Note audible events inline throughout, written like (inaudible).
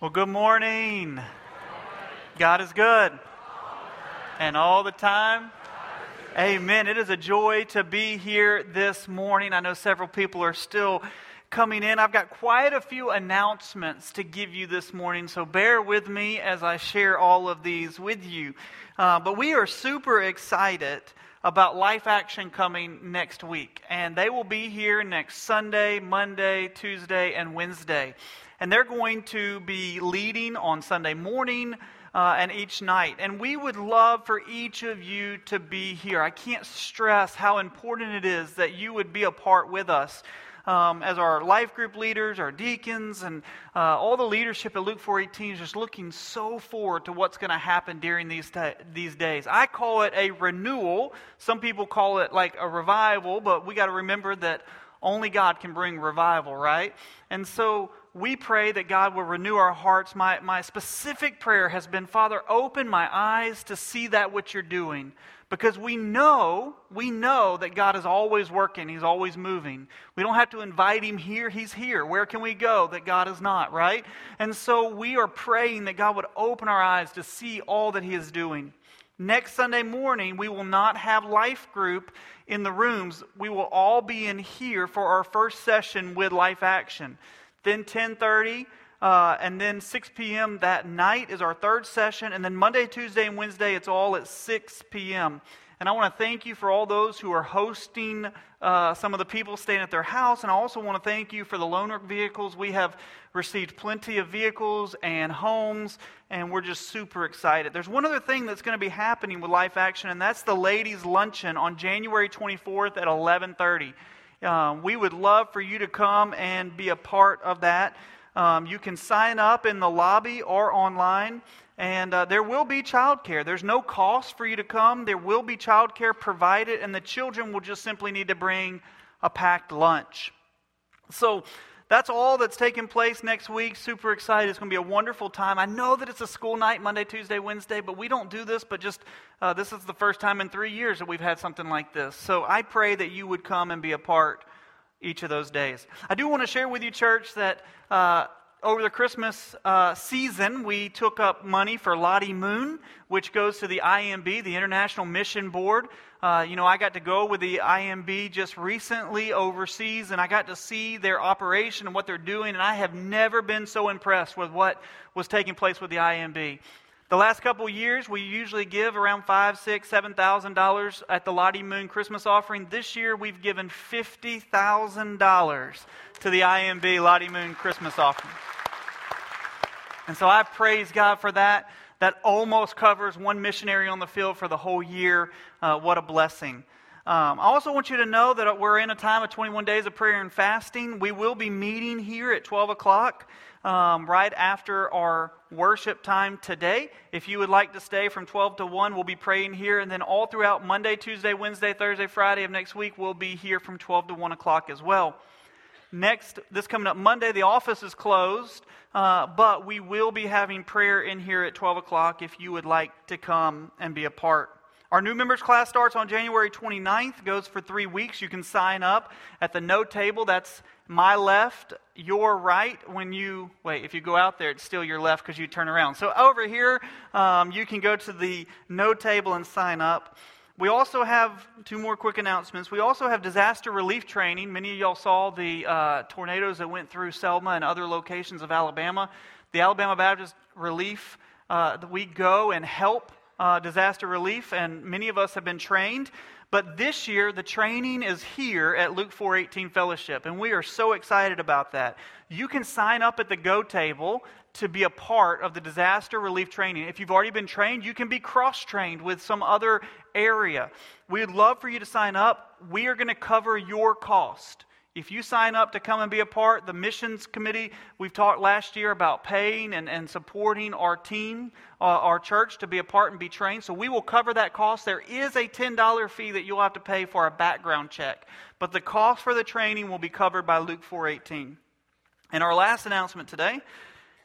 Well, good morning. God is good. And all the time. Amen. It is a joy to be here this morning. I know several people are still coming in. I've got quite a few announcements to give you this morning, so bear with me as I share all of these with you. Uh, but we are super excited about Life Action coming next week, and they will be here next Sunday, Monday, Tuesday, and Wednesday and they're going to be leading on Sunday morning. Uh, and each night. And we would love for each of you to be here. I can't stress how important it is that you would be a part with us. Um, as our life group leaders, our deacons, and uh, all the leadership at Luke 418 is just looking so forward to what's going to happen during these, these days. I call it a renewal. Some people call it like a revival, but we got to remember that only God can bring revival, right? And so we pray that God will renew our hearts. My, my specific prayer has been, Father, open my eyes to see that which you're doing. Because we know, we know that God is always working, He's always moving. We don't have to invite Him here, He's here. Where can we go that God is not, right? And so we are praying that God would open our eyes to see all that He is doing. Next Sunday morning, we will not have life group in the rooms. We will all be in here for our first session with Life Action. Then 10:30, uh, and then 6 p.m. that night is our third session, and then Monday, Tuesday, and Wednesday it's all at 6 p.m. And I want to thank you for all those who are hosting uh, some of the people staying at their house. And I also want to thank you for the loaner vehicles. We have received plenty of vehicles and homes, and we're just super excited. There's one other thing that's going to be happening with Life Action, and that's the ladies' luncheon on January 24th at 1130. Um, we would love for you to come and be a part of that. Um, you can sign up in the lobby or online, and uh, there will be childcare. There's no cost for you to come. There will be childcare provided, and the children will just simply need to bring a packed lunch. So, that's all that's taking place next week. Super excited. It's going to be a wonderful time. I know that it's a school night, Monday, Tuesday, Wednesday, but we don't do this, but just uh, this is the first time in three years that we've had something like this. So I pray that you would come and be a part each of those days. I do want to share with you, church, that. Uh, over the Christmas uh, season, we took up money for Lottie Moon, which goes to the IMB, the International Mission Board. Uh, you know, I got to go with the IMB just recently overseas, and I got to see their operation and what they're doing, and I have never been so impressed with what was taking place with the IMB. The last couple years, we usually give around five, six, seven thousand dollars at the Lottie Moon Christmas offering. This year, we've given fifty thousand dollars to the IMB Lottie Moon Christmas offering. And so I praise God for that. That almost covers one missionary on the field for the whole year. Uh, what a blessing. Um, I also want you to know that we're in a time of 21 days of prayer and fasting. We will be meeting here at 12 o'clock um, right after our worship time today. If you would like to stay from 12 to 1, we'll be praying here. And then all throughout Monday, Tuesday, Wednesday, Thursday, Friday of next week, we'll be here from 12 to 1 o'clock as well. Next, this coming up Monday, the office is closed, uh, but we will be having prayer in here at 12 o'clock if you would like to come and be a part. Our new members class starts on January 29th, goes for three weeks. You can sign up at the note table. That's my left, your right. When you, wait, if you go out there, it's still your left because you turn around. So over here, um, you can go to the note table and sign up. We also have two more quick announcements. We also have disaster relief training. Many of y'all saw the uh, tornadoes that went through Selma and other locations of Alabama. The Alabama Baptist Relief, uh, we go and help uh, disaster relief, and many of us have been trained. But this year, the training is here at Luke 418 Fellowship, and we are so excited about that. You can sign up at the Go table to be a part of the disaster relief training. If you've already been trained, you can be cross trained with some other area. We'd love for you to sign up. We are going to cover your cost. If you sign up to come and be a part, the missions committee, we've talked last year about paying and, and supporting our team, uh, our church, to be a part and be trained. So we will cover that cost. There is a $10 fee that you'll have to pay for a background check. But the cost for the training will be covered by Luke 418. And our last announcement today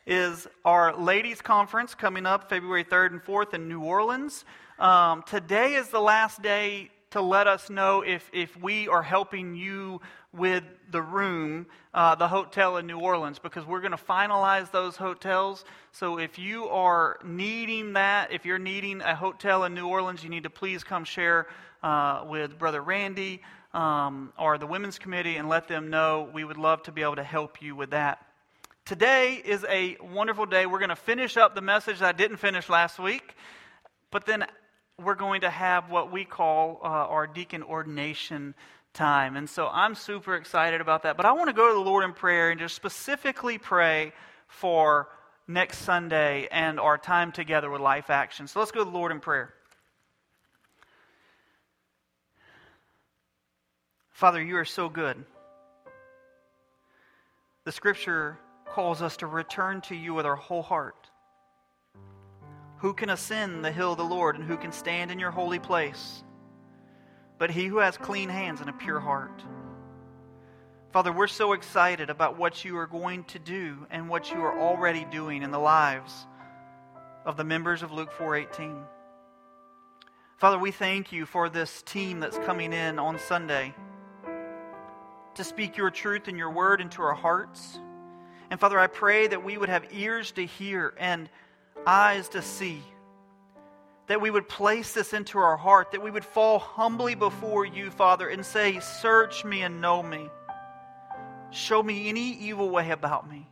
is our ladies' conference coming up February 3rd and 4th in New Orleans. Um, today is the last day to let us know if, if we are helping you with the room, uh, the hotel in New Orleans, because we're going to finalize those hotels. So if you are needing that, if you're needing a hotel in New Orleans, you need to please come share uh, with Brother Randy um, or the Women's Committee and let them know. We would love to be able to help you with that. Today is a wonderful day. We're going to finish up the message that I didn't finish last week, but then we're going to have what we call uh, our deacon ordination time. And so I'm super excited about that. But I want to go to the Lord in prayer and just specifically pray for next Sunday and our time together with Life Action. So let's go to the Lord in prayer. Father, you are so good. The scripture calls us to return to you with our whole heart. Who can ascend the hill of the Lord, and who can stand in your holy place? But he who has clean hands and a pure heart. Father, we're so excited about what you are going to do and what you are already doing in the lives of the members of Luke 4:18. Father, we thank you for this team that's coming in on Sunday to speak your truth and your word into our hearts. And Father, I pray that we would have ears to hear and eyes to see. That we would place this into our heart, that we would fall humbly before you, Father, and say, Search me and know me. Show me any evil way about me.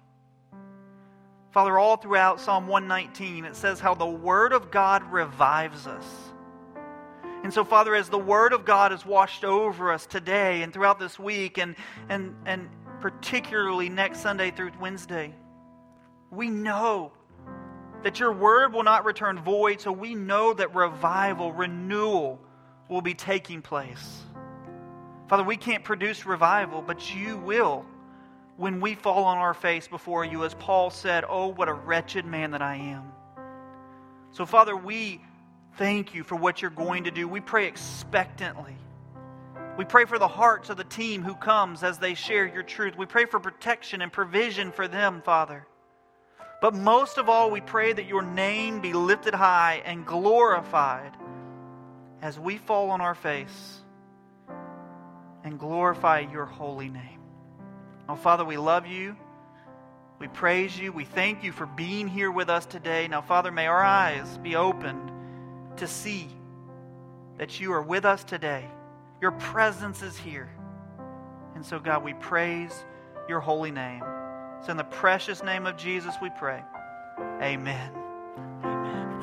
Father, all throughout Psalm 119, it says how the Word of God revives us. And so, Father, as the Word of God is washed over us today and throughout this week, and, and, and particularly next Sunday through Wednesday, we know that your word will not return void, so we know that revival, renewal will be taking place. Father, we can't produce revival, but you will when we fall on our face before you. As Paul said, Oh, what a wretched man that I am. So, Father, we thank you for what you're going to do. We pray expectantly. We pray for the hearts of the team who comes as they share your truth. We pray for protection and provision for them, Father. But most of all, we pray that your name be lifted high and glorified as we fall on our face and glorify your holy name. Oh, Father, we love you. We praise you. We thank you for being here with us today. Now, Father, may our eyes be opened to see that you are with us today. Your presence is here. And so, God, we praise your holy name. It's in the precious name of Jesus we pray. Amen. Amen.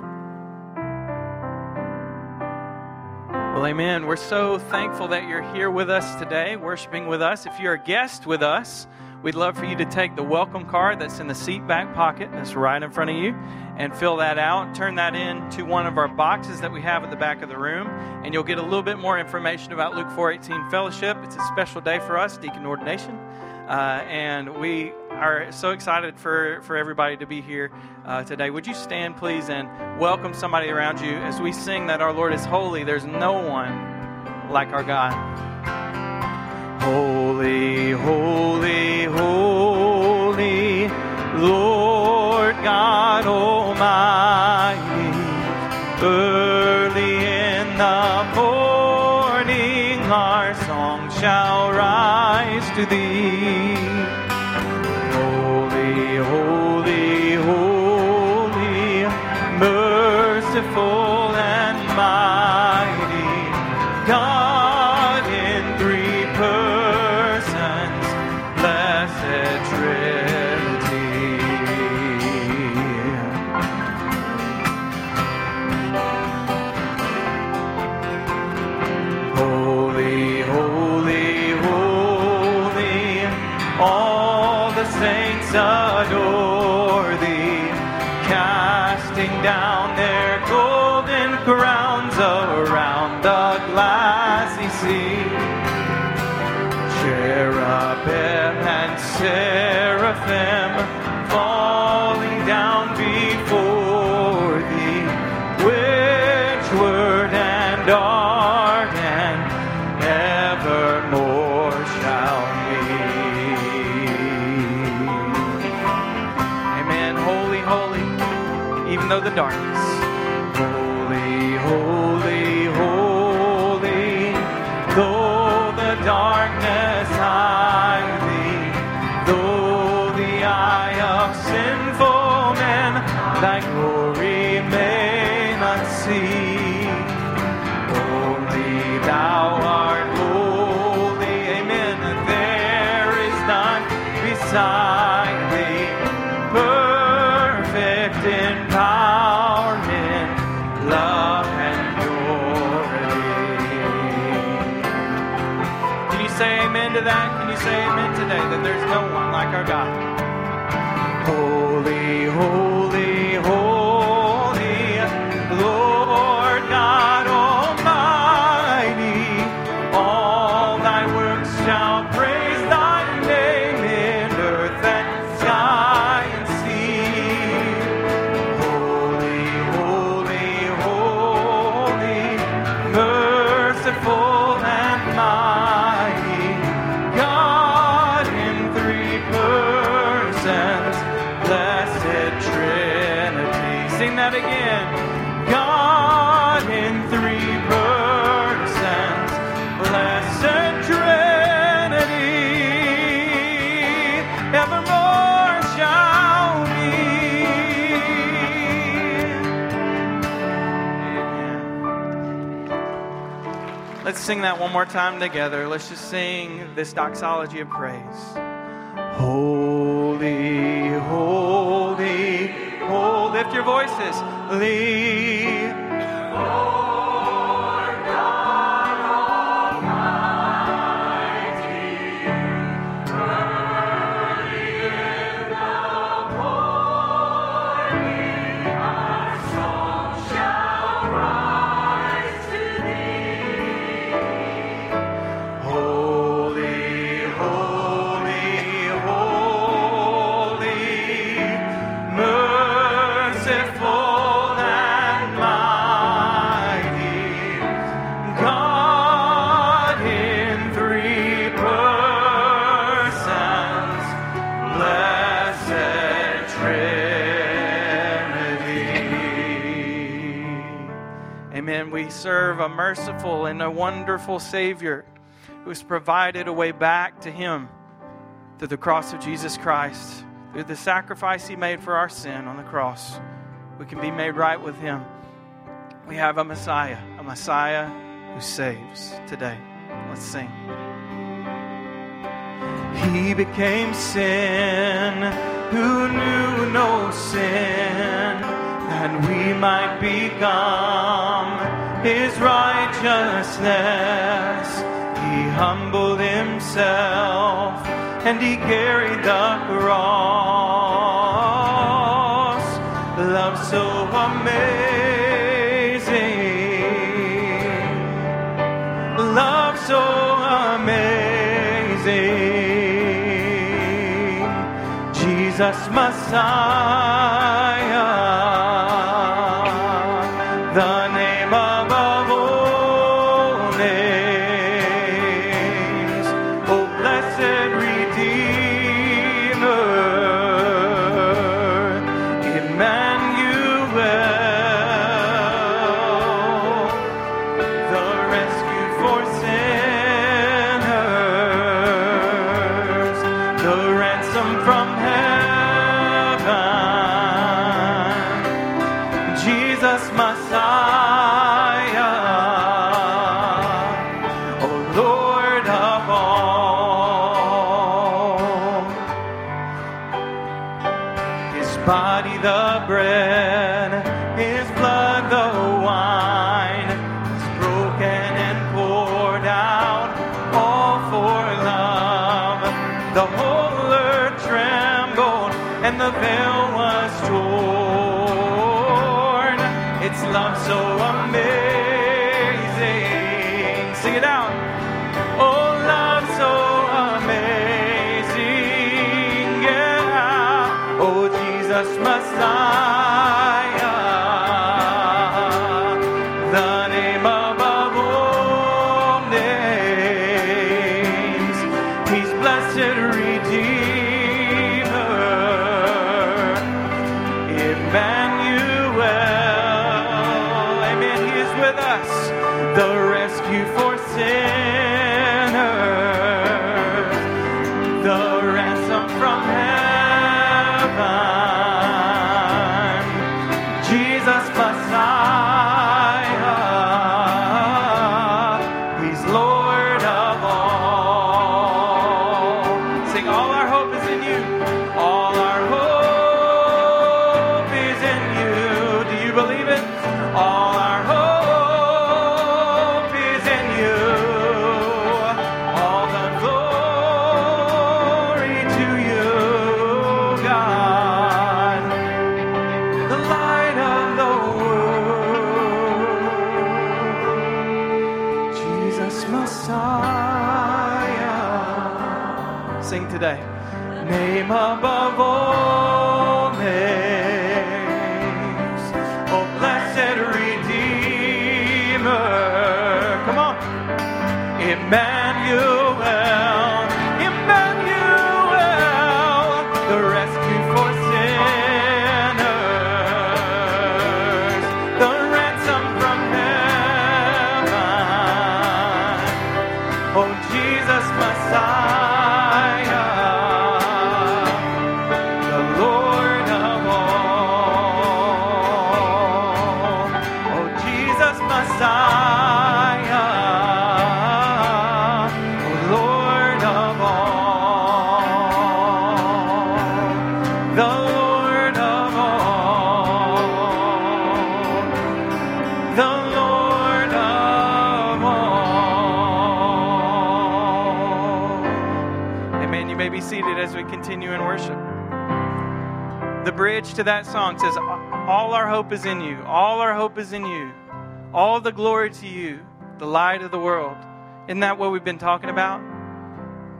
Well, amen. We're so thankful that you're here with us today, worshiping with us. If you're a guest with us, we'd love for you to take the welcome card that's in the seat back pocket that's right in front of you and fill that out. Turn that in to one of our boxes that we have at the back of the room, and you'll get a little bit more information about Luke 418 Fellowship. It's a special day for us, Deacon Ordination. Uh, and we are so excited for, for everybody to be here uh, today. Would you stand, please, and welcome somebody around you as we sing that our Lord is holy? There's no one like our God. Holy, holy, holy, Lord God God? One more time together. Let's just sing this doxology of praise. Holy, holy, holy. Lift your voices. Lee. A merciful and a wonderful Savior who has provided a way back to Him through the cross of Jesus Christ, through the sacrifice He made for our sin on the cross. We can be made right with Him. We have a Messiah, a Messiah who saves today. Let's sing. He became sin who knew no sin, that we might become his righteousness. He humbled himself and he carried the cross. Love so amazing love so amazing. Jesus Messiah, Love so to that song says, All our hope is in you. All our hope is in you. All the glory to you, the light of the world. Isn't that what we've been talking about?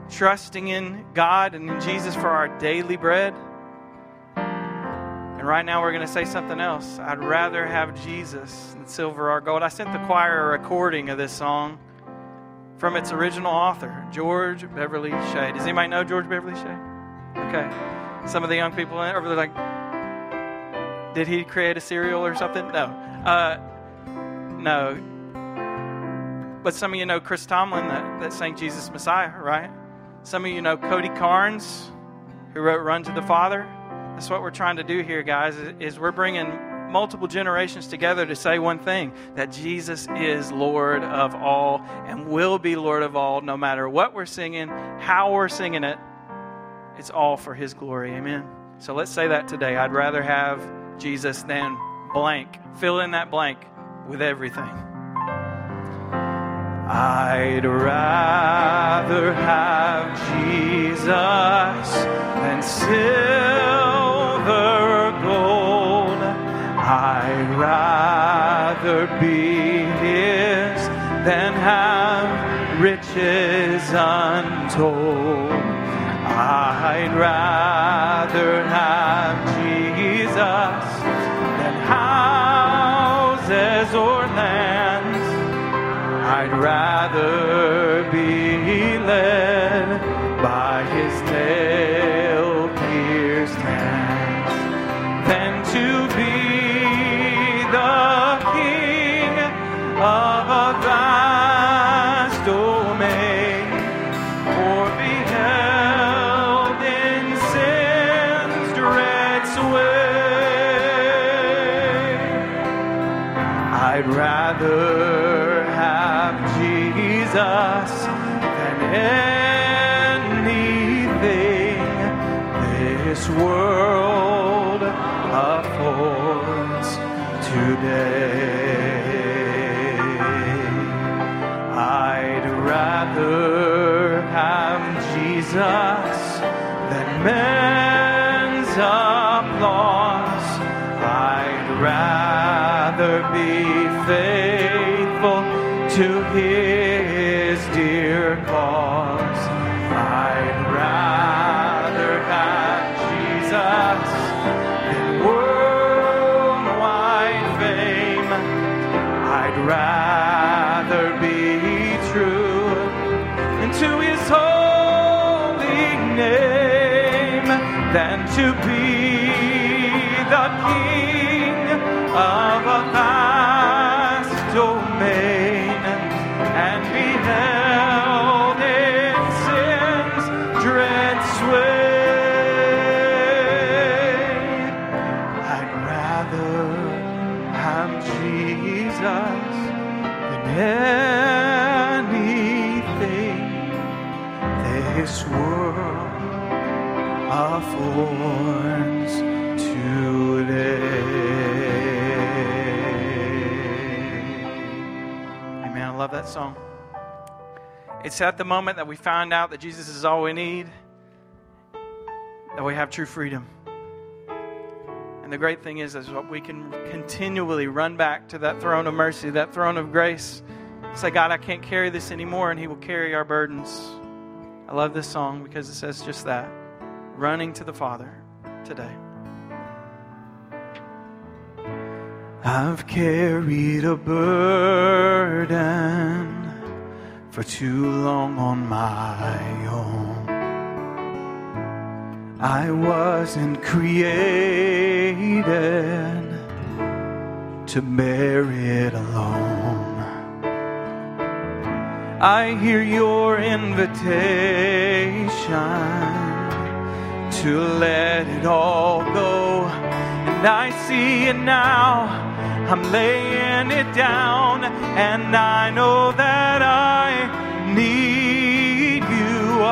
Trusting in God and in Jesus for our daily bread. And right now we're going to say something else. I'd rather have Jesus than silver or gold. I sent the choir a recording of this song from its original author, George Beverly Shea. Does anybody know George Beverly Shea? Okay. Some of the young people over there like, did he create a cereal or something? No. Uh, no. But some of you know Chris Tomlin that, that sang Jesus Messiah, right? Some of you know Cody Carnes, who wrote Run to the Father. That's what we're trying to do here, guys, is, we're bringing multiple generations together to say one thing that Jesus is Lord of all and will be Lord of all no matter what we're singing, how we're singing it. It's all for His glory. Amen. So let's say that today. I'd rather have Jesus than blank. Fill in that blank with everything. I'd rather have Jesus than silver or gold. I'd rather be His than have riches untold. I'd rather have rather Jesus than men's applause. I'd rather be faithful to his It's at the moment that we find out that Jesus is all we need that we have true freedom. And the great thing is, is what we can continually run back to that throne of mercy, that throne of grace. Say, God, I can't carry this anymore, and He will carry our burdens. I love this song because it says just that running to the Father today. I've carried a burden for too long on my own. I wasn't created to bear it alone. I hear your invitation to let it all go. And I see it now. I'm laying it down. And I know that I need you.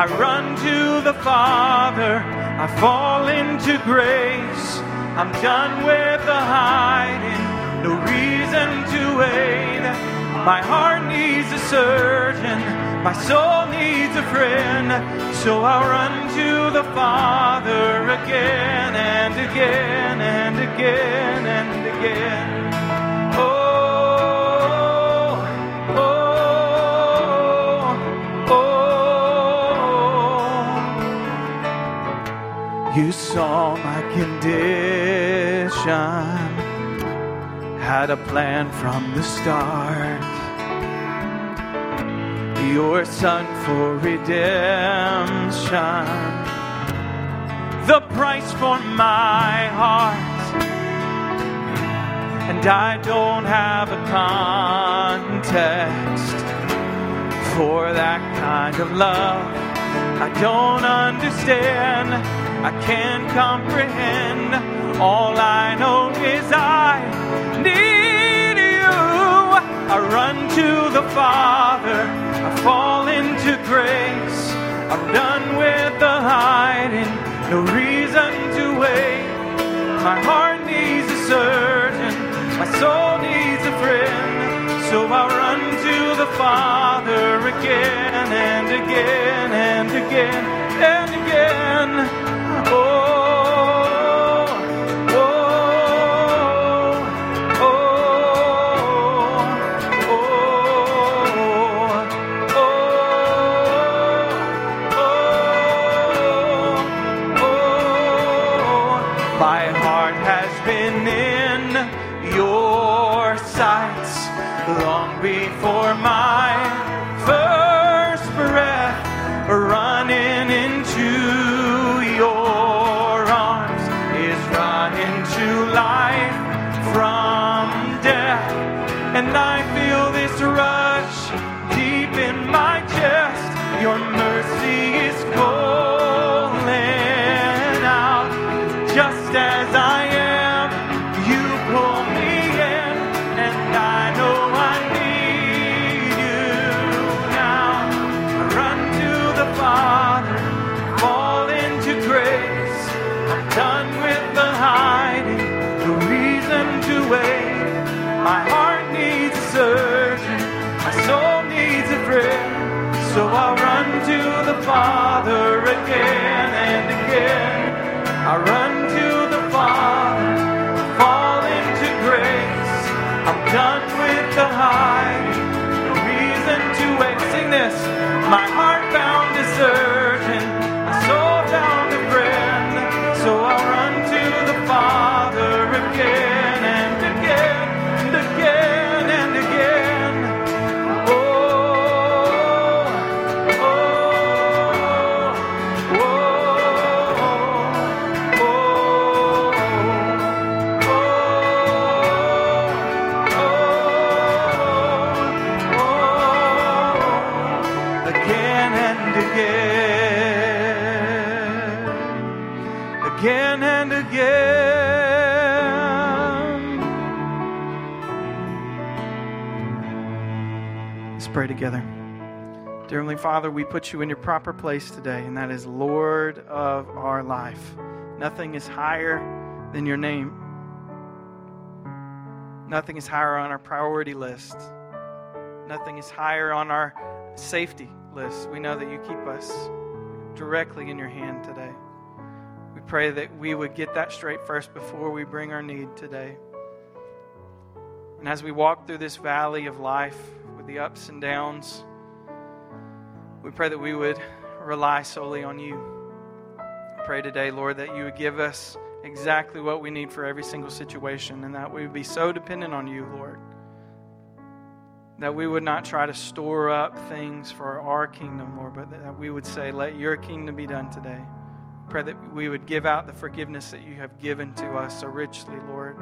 I run to the Father. I fall into grace. I'm done with the hiding. No reason to wait. My heart needs a surgeon, my soul needs a friend. So I'll run to the Father again and again and again and again. Oh, oh, oh. You saw my condition had a plan from the start. Your son for redemption, the price for my heart. And I don't have a context for that kind of love. I don't understand, I can't comprehend. All I know is I need you. I run to the Father, I fall into grace. I'm done with the hiding, no reason to wait. My heart needs a surgeon, my soul needs a friend. So I run to the Father again and again and again and again. Oh, again and again. I run to the Father, fall into grace. I'm done with the hiding, no reason to wait. Sing this. My heart Heavenly Father, we put you in your proper place today, and that is Lord of our life. Nothing is higher than your name. Nothing is higher on our priority list. Nothing is higher on our safety list. We know that you keep us directly in your hand today. We pray that we would get that straight first before we bring our need today. And as we walk through this valley of life with the ups and downs, we pray that we would rely solely on you. I pray today, Lord, that you would give us exactly what we need for every single situation and that we would be so dependent on you, Lord. That we would not try to store up things for our kingdom, Lord, but that we would say, Let your kingdom be done today. Pray that we would give out the forgiveness that you have given to us so richly, Lord.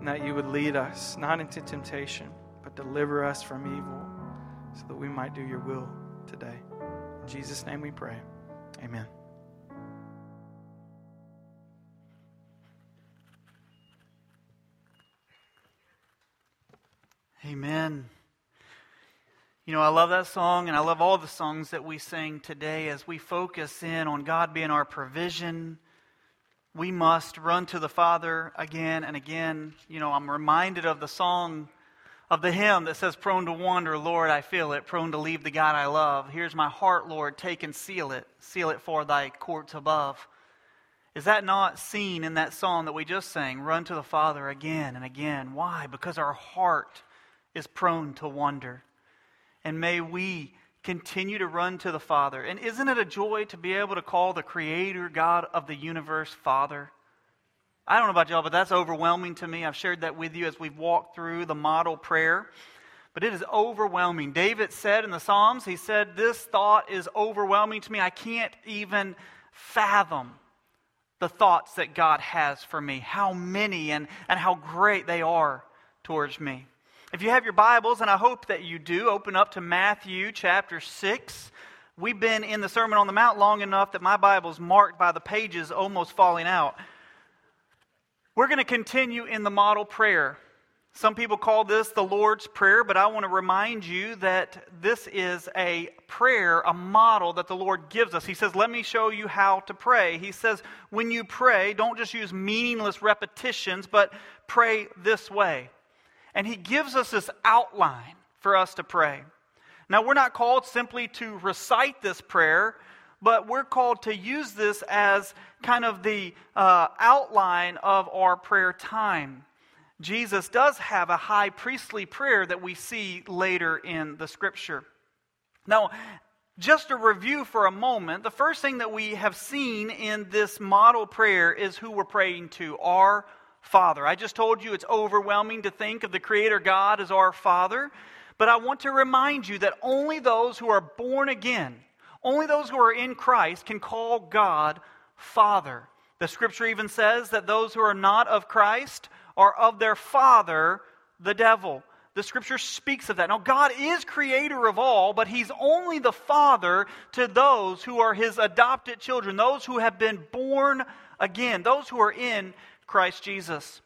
And that you would lead us, not into temptation, but deliver us from evil so that we might do your will today. In Jesus' name we pray. Amen. Amen. You know, I love that song, and I love all the songs that we sing today as we focus in on God being our provision. We must run to the Father again and again. You know, I'm reminded of the song of the hymn that says, Prone to wander, Lord, I feel it, prone to leave the God I love. Here's my heart, Lord, take and seal it, seal it for thy courts above. Is that not seen in that song that we just sang? Run to the Father again and again. Why? Because our heart is prone to wander. And may we continue to run to the Father. And isn't it a joy to be able to call the Creator God of the universe Father? I don't know about y'all, but that's overwhelming to me. I've shared that with you as we've walked through the model prayer. But it is overwhelming. David said in the Psalms, he said, This thought is overwhelming to me. I can't even fathom the thoughts that God has for me, how many and, and how great they are towards me. If you have your Bibles, and I hope that you do, open up to Matthew chapter 6. We've been in the Sermon on the Mount long enough that my Bible's marked by the pages almost falling out. We're going to continue in the model prayer. Some people call this the Lord's Prayer, but I want to remind you that this is a prayer, a model that the Lord gives us. He says, Let me show you how to pray. He says, When you pray, don't just use meaningless repetitions, but pray this way and he gives us this outline for us to pray. Now, we're not called simply to recite this prayer, but we're called to use this as kind of the uh, outline of our prayer time. Jesus does have a high priestly prayer that we see later in the scripture. Now, just a review for a moment, the first thing that we have seen in this model prayer is who we're praying to our Father. I just told you it's overwhelming to think of the Creator God as our Father, but I want to remind you that only those who are born again, only those who are in Christ, can call God Father. The scripture even says that those who are not of Christ are of their father, the devil. The scripture speaks of that. Now, God is creator of all, but He's only the Father to those who are His adopted children, those who have been born again, those who are in Christ Jesus.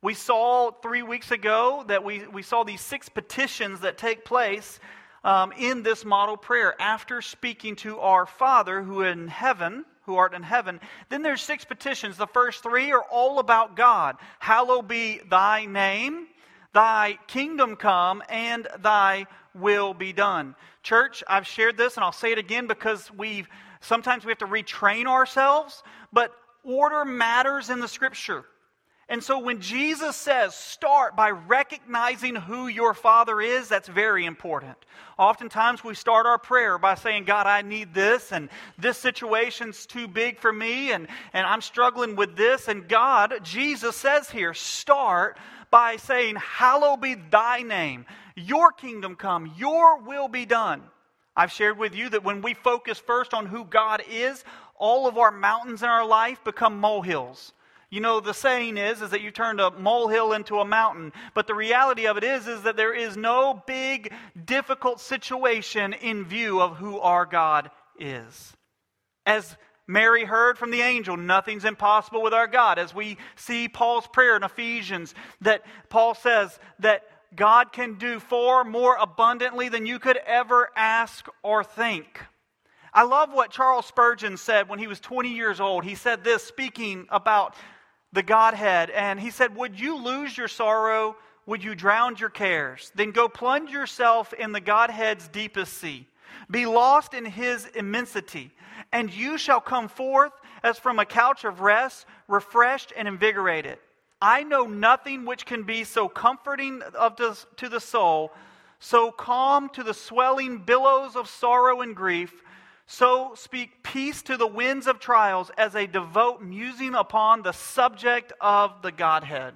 We saw three weeks ago that we, we saw these six petitions that take place um, in this model prayer. After speaking to our Father who in heaven, who art in heaven, then there's six petitions. The first three are all about God. Hallowed be thy name, thy kingdom come, and thy will be done. Church, I've shared this and I'll say it again because we've sometimes we have to retrain ourselves, but order matters in the scripture. And so when Jesus says, start by recognizing who your Father is, that's very important. Oftentimes we start our prayer by saying, God, I need this, and this situation's too big for me, and, and I'm struggling with this. And God, Jesus says here, start by saying, Hallowed be thy name, your kingdom come, your will be done. I've shared with you that when we focus first on who God is, all of our mountains in our life become molehills. You know, the saying is, is that you turn a molehill into a mountain. But the reality of it is, is that there is no big, difficult situation in view of who our God is. As Mary heard from the angel, nothing's impossible with our God. As we see Paul's prayer in Ephesians, that Paul says that God can do far more abundantly than you could ever ask or think. I love what Charles Spurgeon said when he was 20 years old. He said this, speaking about the Godhead, and he said, Would you lose your sorrow? Would you drown your cares? Then go plunge yourself in the Godhead's deepest sea. Be lost in his immensity, and you shall come forth as from a couch of rest, refreshed and invigorated. I know nothing which can be so comforting of the, to the soul, so calm to the swelling billows of sorrow and grief, So speak peace to the winds of trials as they devote musing upon the subject of the Godhead.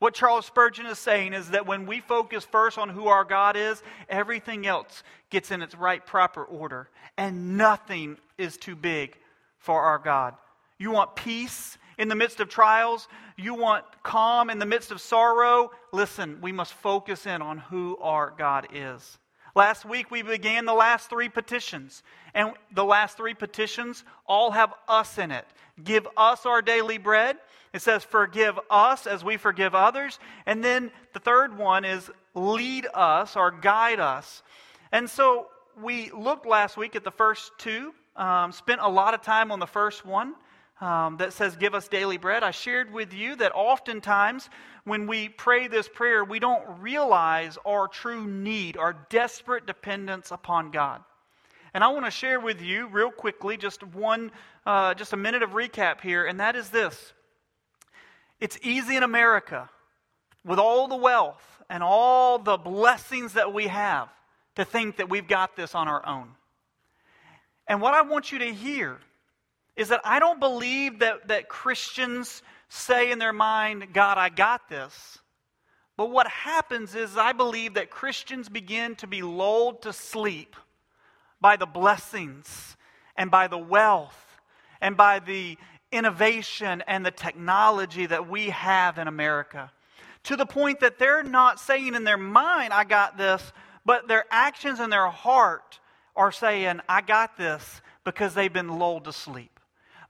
What Charles Spurgeon is saying is that when we focus first on who our God is, everything else gets in its right, proper order. And nothing is too big for our God. You want peace in the midst of trials? You want calm in the midst of sorrow? Listen, we must focus in on who our God is. Last week we began the last three petitions, and the last three petitions all have us in it. Give us our daily bread. It says, Forgive us as we forgive others. And then the third one is, Lead us or guide us. And so we looked last week at the first two, um, spent a lot of time on the first one um, that says, Give us daily bread. I shared with you that oftentimes when we pray this prayer, we don't realize our true need, our desperate dependence upon God. And I want to share with you, real quickly, just one, uh, just a minute of recap here, and that is this. It's easy in America, with all the wealth and all the blessings that we have, to think that we've got this on our own. And what I want you to hear is that I don't believe that, that Christians say in their mind, God, I got this. But what happens is, I believe that Christians begin to be lulled to sleep by the blessings and by the wealth and by the innovation and the technology that we have in America. To the point that they're not saying in their mind, I got this, but their actions and their heart are saying, I got this because they've been lulled to sleep.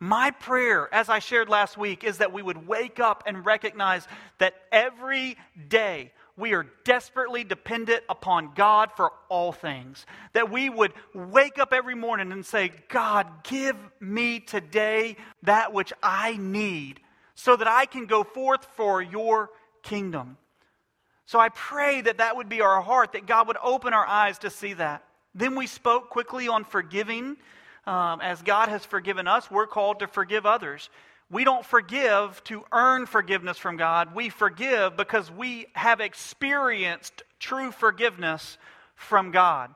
My prayer, as I shared last week, is that we would wake up and recognize that every day we are desperately dependent upon God for all things. That we would wake up every morning and say, God, give me today that which I need so that I can go forth for your kingdom. So I pray that that would be our heart, that God would open our eyes to see that. Then we spoke quickly on forgiving um, as God has forgiven us, we're called to forgive others. We don't forgive to earn forgiveness from God. We forgive because we have experienced true forgiveness from God.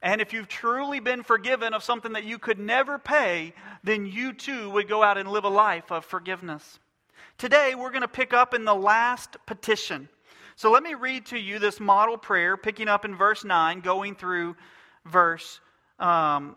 And if you've truly been forgiven of something that you could never pay, then you too would go out and live a life of forgiveness. Today, we're going to pick up in the last petition. So let me read to you this model prayer, picking up in verse 9, going through verse um,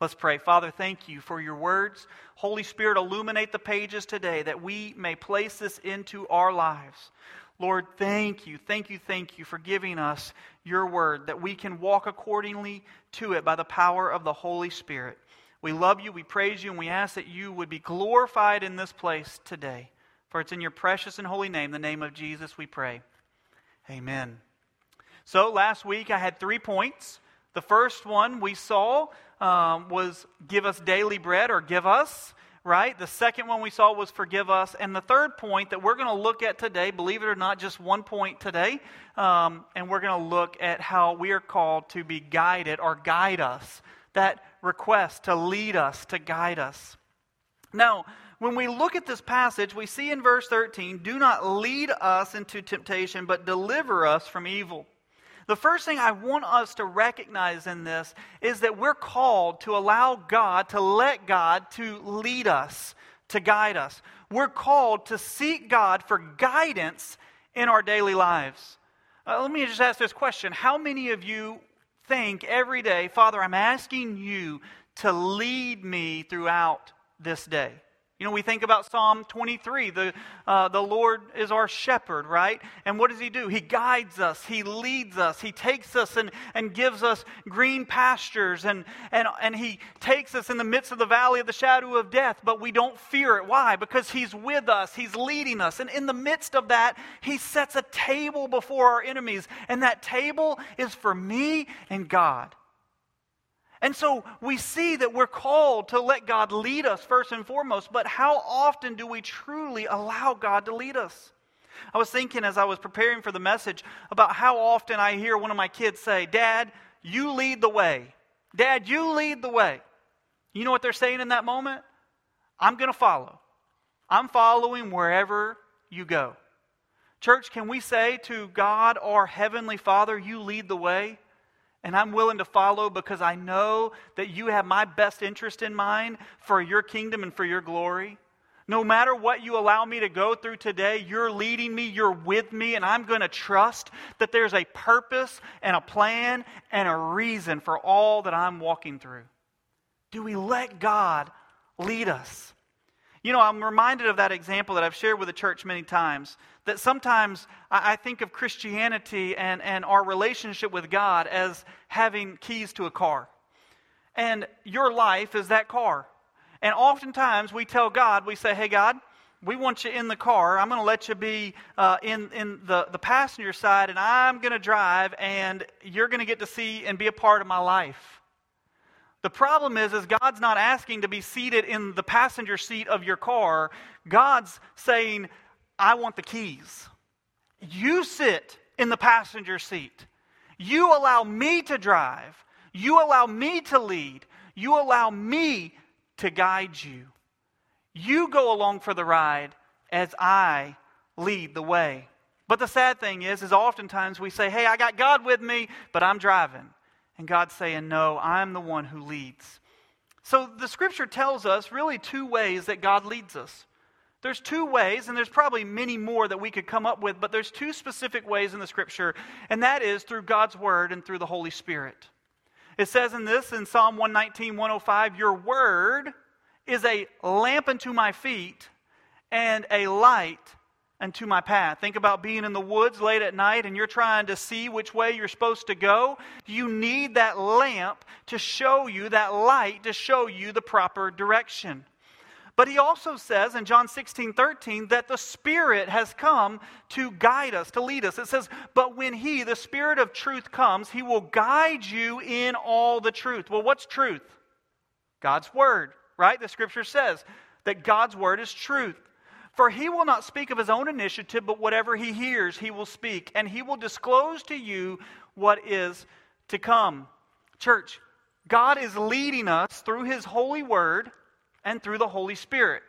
Let's pray. Father, thank you for your words. Holy Spirit, illuminate the pages today that we may place this into our lives. Lord, thank you, thank you, thank you for giving us your word that we can walk accordingly to it by the power of the Holy Spirit. We love you, we praise you, and we ask that you would be glorified in this place today. For it's in your precious and holy name, the name of Jesus, we pray. Amen. So last week I had three points. The first one we saw um, was give us daily bread or give us, right? The second one we saw was forgive us. And the third point that we're going to look at today, believe it or not, just one point today, um, and we're going to look at how we are called to be guided or guide us. That request to lead us, to guide us. Now, when we look at this passage, we see in verse 13, do not lead us into temptation, but deliver us from evil. The first thing I want us to recognize in this is that we're called to allow God, to let God to lead us, to guide us. We're called to seek God for guidance in our daily lives. Uh, let me just ask this question How many of you think every day, Father, I'm asking you to lead me throughout this day? You know, we think about Psalm 23. The, uh, the Lord is our shepherd, right? And what does He do? He guides us, He leads us, He takes us and, and gives us green pastures, and, and, and He takes us in the midst of the valley of the shadow of death, but we don't fear it. Why? Because He's with us, He's leading us. And in the midst of that, He sets a table before our enemies, and that table is for me and God. And so we see that we're called to let God lead us first and foremost, but how often do we truly allow God to lead us? I was thinking as I was preparing for the message about how often I hear one of my kids say, Dad, you lead the way. Dad, you lead the way. You know what they're saying in that moment? I'm going to follow. I'm following wherever you go. Church, can we say to God, our Heavenly Father, you lead the way? And I'm willing to follow because I know that you have my best interest in mind for your kingdom and for your glory. No matter what you allow me to go through today, you're leading me, you're with me, and I'm going to trust that there's a purpose and a plan and a reason for all that I'm walking through. Do we let God lead us? You know, I'm reminded of that example that I've shared with the church many times. That sometimes I, think of Christianity and, and our relationship with God as having keys to a car. And your life is that car. And oftentimes we tell God, we say, hey, God, we want you in the car. I'm going to let you be uh, in, in the, the passenger side, and I'm going to drive, and you're going to get to see and be a part of my life. The problem is, is God's not asking to be seated in the passenger seat of your car. God's saying, I want the keys. You sit in the passenger seat. You allow me to drive. You allow me to lead. You allow me to guide you. You go along for the ride as I lead the way. But the sad thing is, is oftentimes we say, hey, I got God with me, but I'm driving. And God's saying, No, I'm the one who leads. So the scripture tells us really two ways that God leads us. There's two ways, and there's probably many more that we could come up with, but there's two specific ways in the scripture, and that is through God's word and through the Holy Spirit. It says in this, in Psalm 119, 105, Your word is a lamp unto my feet and a light unto my path. Think about being in the woods late at night and you're trying to see which way you're supposed to go. You need that lamp to show you, that light to show you the proper direction. But he also says in John 16, 13, that the Spirit has come to guide us, to lead us. It says, But when He, the Spirit of truth, comes, He will guide you in all the truth. Well, what's truth? God's Word, right? The Scripture says that God's Word is truth. For he will not speak of his own initiative, but whatever he hears, he will speak, and he will disclose to you what is to come. Church, God is leading us through his holy word and through the Holy Spirit.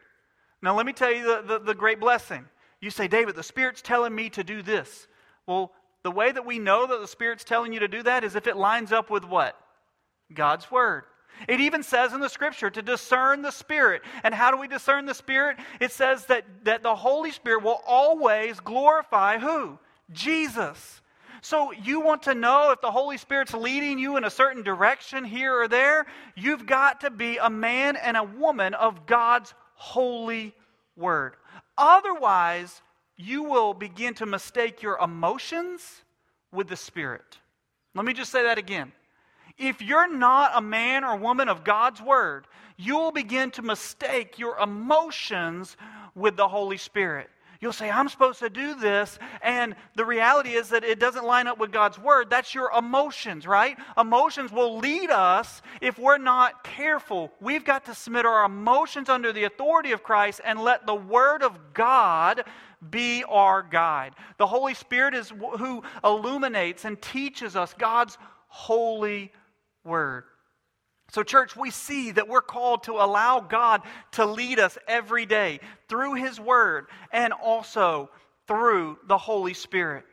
Now, let me tell you the, the, the great blessing. You say, David, the Spirit's telling me to do this. Well, the way that we know that the Spirit's telling you to do that is if it lines up with what? God's Word. It even says in the scripture to discern the Spirit. And how do we discern the Spirit? It says that, that the Holy Spirit will always glorify who? Jesus. So you want to know if the Holy Spirit's leading you in a certain direction here or there? You've got to be a man and a woman of God's holy word. Otherwise, you will begin to mistake your emotions with the Spirit. Let me just say that again. If you're not a man or woman of God's word, you'll begin to mistake your emotions with the Holy Spirit. You'll say, I'm supposed to do this. And the reality is that it doesn't line up with God's word. That's your emotions, right? Emotions will lead us if we're not careful. We've got to submit our emotions under the authority of Christ and let the word of God be our guide. The Holy Spirit is who illuminates and teaches us God's holy word. So, church, we see that we're called to allow God to lead us every day through His Word and also through the Holy Spirit.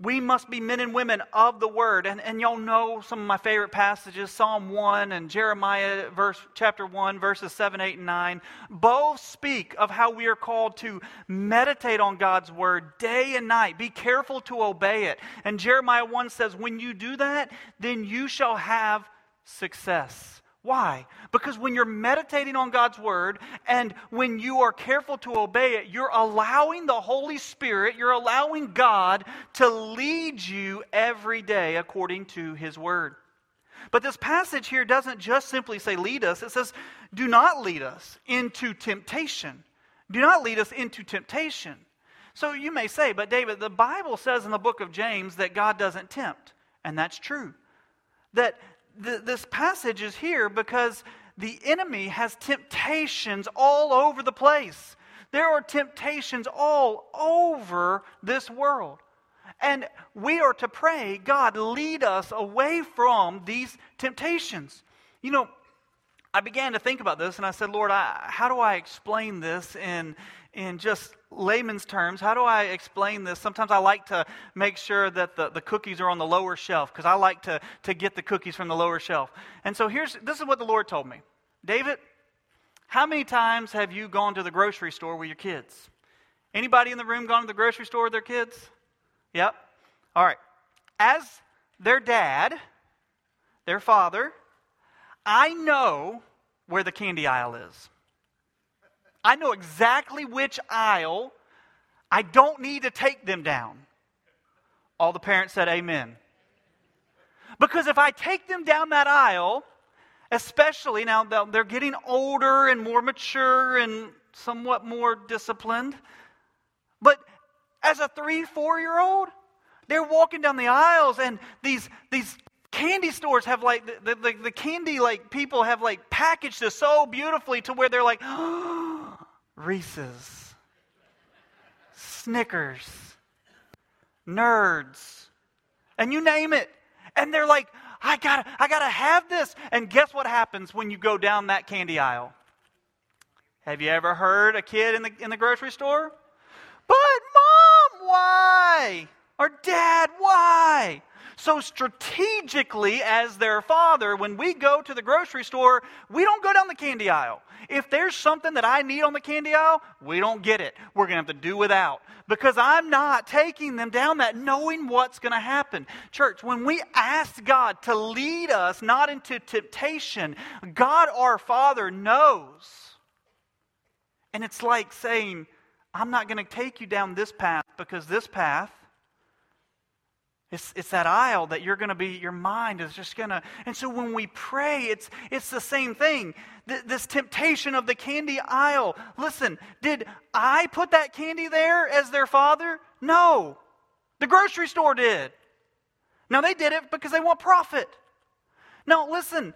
We must be men and women of the Word. And, and y'all know some of my favorite passages Psalm 1 and Jeremiah verse, chapter 1, verses 7, 8, and 9. Both speak of how we are called to meditate on God's Word day and night. Be careful to obey it. And Jeremiah 1 says, When you do that, then you shall have success. Why? Because when you're meditating on God's word and when you are careful to obey it, you're allowing the Holy Spirit, you're allowing God to lead you every day according to his word. But this passage here doesn't just simply say lead us, it says do not lead us into temptation. Do not lead us into temptation. So you may say, but David, the Bible says in the book of James that God doesn't tempt. And that's true. That th- this passage is here because the enemy has temptations all over the place. There are temptations all over this world. And we are to pray, God, lead us away from these temptations. You know, I began to think about this and I said, Lord, I, how do I explain this in, in just layman's terms? How do I explain this? Sometimes I like to make sure that the, the cookies are on the lower shelf because I like to, to get the cookies from the lower shelf. And so here's this is what the Lord told me David, how many times have you gone to the grocery store with your kids? Anybody in the room gone to the grocery store with their kids? Yep. All right. As their dad, their father, I know where the candy aisle is. I know exactly which aisle I don't need to take them down. All the parents said, Amen. Because if I take them down that aisle, especially now they're getting older and more mature and somewhat more disciplined, but as a three, four year old, they're walking down the aisles and these, these candy stores have like, the, the, the candy like people have like packaged this so beautifully to where they're like, (gasps) oh, Reese's, Snickers, nerds, and you name it. And they're like, I gotta, I gotta have this. And guess what happens when you go down that candy aisle? Have you ever heard a kid in the, in the grocery store? But mom, why? Or dad, why? So, strategically, as their father, when we go to the grocery store, we don't go down the candy aisle. If there's something that I need on the candy aisle, we don't get it. We're going to have to do without because I'm not taking them down that knowing what's going to happen. Church, when we ask God to lead us not into temptation, God our Father knows. And it's like saying, I'm not going to take you down this path because this path it's, it's that aisle that you're going to be, your mind is just going to. And so when we pray, it's, it's the same thing. Th- this temptation of the candy aisle. Listen, did I put that candy there as their father? No. The grocery store did. Now they did it because they want profit. Now listen,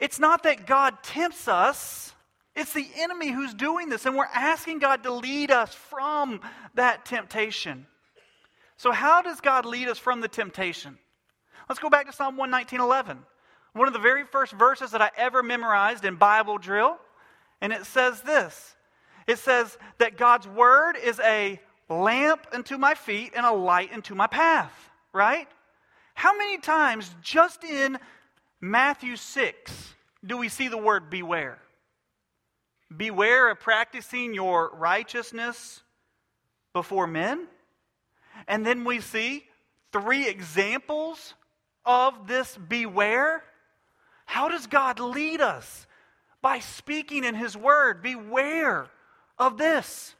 it's not that God tempts us. It's the enemy who's doing this, and we're asking God to lead us from that temptation. So, how does God lead us from the temptation? Let's go back to Psalm 119.11. One of the very first verses that I ever memorized in Bible drill. And it says this It says that God's word is a lamp unto my feet and a light unto my path, right? How many times just in Matthew 6 do we see the word beware? Beware of practicing your righteousness before men. And then we see three examples of this beware. How does God lead us? By speaking in His Word. Beware of this.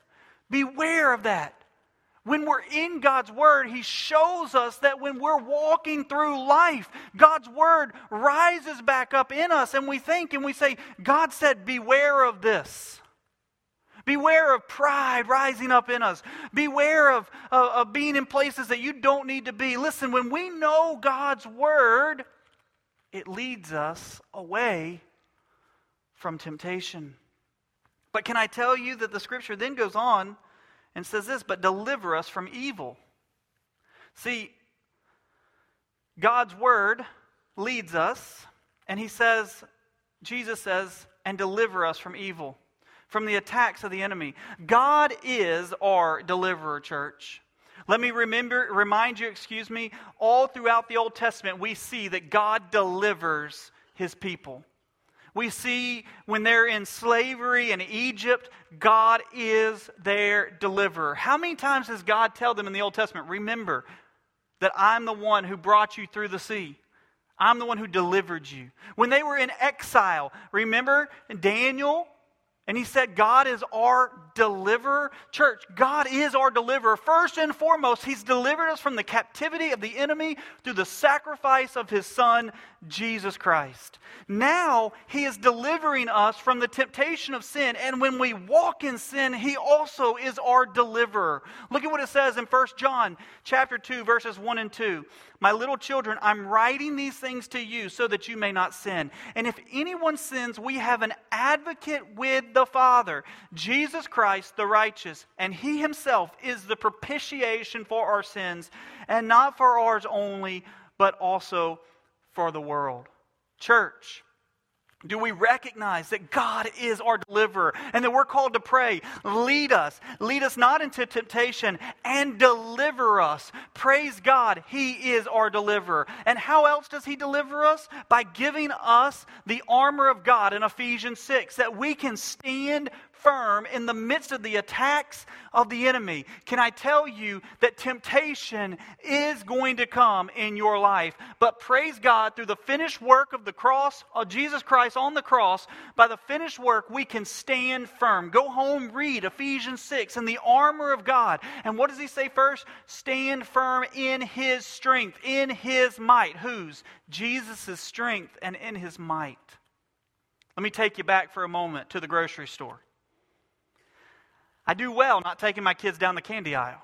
Beware of that. When we're in God's Word, He shows us that when we're walking through life, God's Word rises back up in us, and we think and we say, God said, Beware of this. Beware of pride rising up in us. Beware of, of, of, being in places that you don't need to be. Listen, when we know God's word, it leads us away from temptation. But can I tell you that the scripture then goes on and says this, but deliver us from evil. See, God's word leads us, and he says, Jesus says, and deliver us from evil from the attacks of the enemy. God is our deliverer, church. Let me remember, remind you, excuse me, all throughout the Old Testament, we see that God delivers his people. We see when they're in slavery in Egypt, God is their deliverer. How many times does God tell them in the Old Testament, remember that I'm the one who brought you through the sea? I'm the one who delivered you. When they were in exile, remember Daniel And he said, God is our deliverer. Church, God is our deliverer. First and foremost, he's delivered us from the captivity of the enemy through the sacrifice of his son, Jesus Christ. Now, he is delivering us from the temptation of sin. And when we walk in sin, he also is our deliverer. Look at what it says in 1 John chapter 2, verses 1 and 2. My little children, I'm writing these things to you so that you may not sin. And if anyone sins, we have an advocate with the Father, Jesus Christ the righteous. And he himself is the propitiation for our sins, and not for ours only, but also for the world. Church, do we recognize that God is our deliverer and that we're called to pray? Lead us. Lead us not into temptation and deliver us. Praise God, He is our deliverer. And how else does He deliver us? By giving us the armor of God in Ephesians 6 that we can stand firm in the midst of the attacks of the enemy. Can I tell you that temptation is going to come in your life? But praise God, through the finished work of the cross, of Jesus Christ on the cross, by the finished work, we can stand firm. Go home, read Ephesians 6 and the armor of God. And what does he say first? Stand firm in his strength, in his might. Whose? Jesus' strength and in his might. Let me take you back for a moment to the grocery store. I do well not taking my kids down the candy aisle.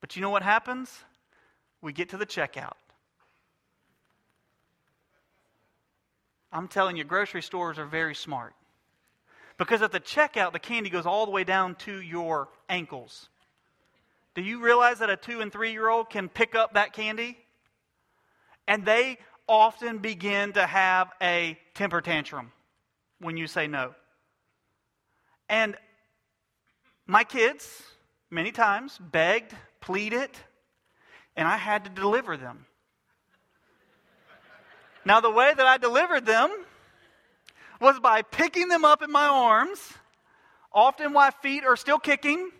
But you know what happens? We get to the checkout. I'm telling you, grocery stores are very smart. Because at the checkout, the candy goes all the way down to your ankles. Do you realize that a two and three year old can pick up that candy? And they often begin to have a temper tantrum when you say no. And my kids, many times, begged, pleaded, and I had to deliver them. Now, the way that I delivered them was by picking them up in my arms, often while feet are still kicking,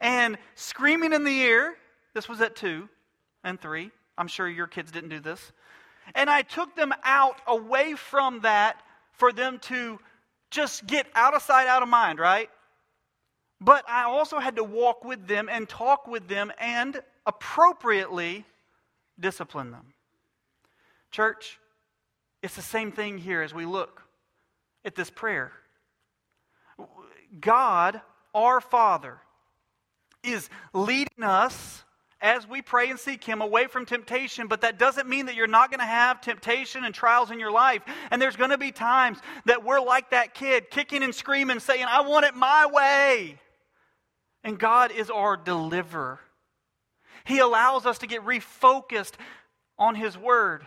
and screaming in the ear. This was at two and three. I'm sure your kids didn't do this. And I took them out away from that for them to just get out of sight, out of mind, right? But I also had to walk with them and talk with them and appropriately discipline them. Church, it's the same thing here as we look at this prayer. God, our Father, is leading us as we pray and seek Him away from temptation, but that doesn't mean that you're not going to have temptation and trials in your life. And there's going to be times that we're like that kid, kicking and screaming, saying, I want it my way. And God is our deliverer. He allows us to get refocused on His Word,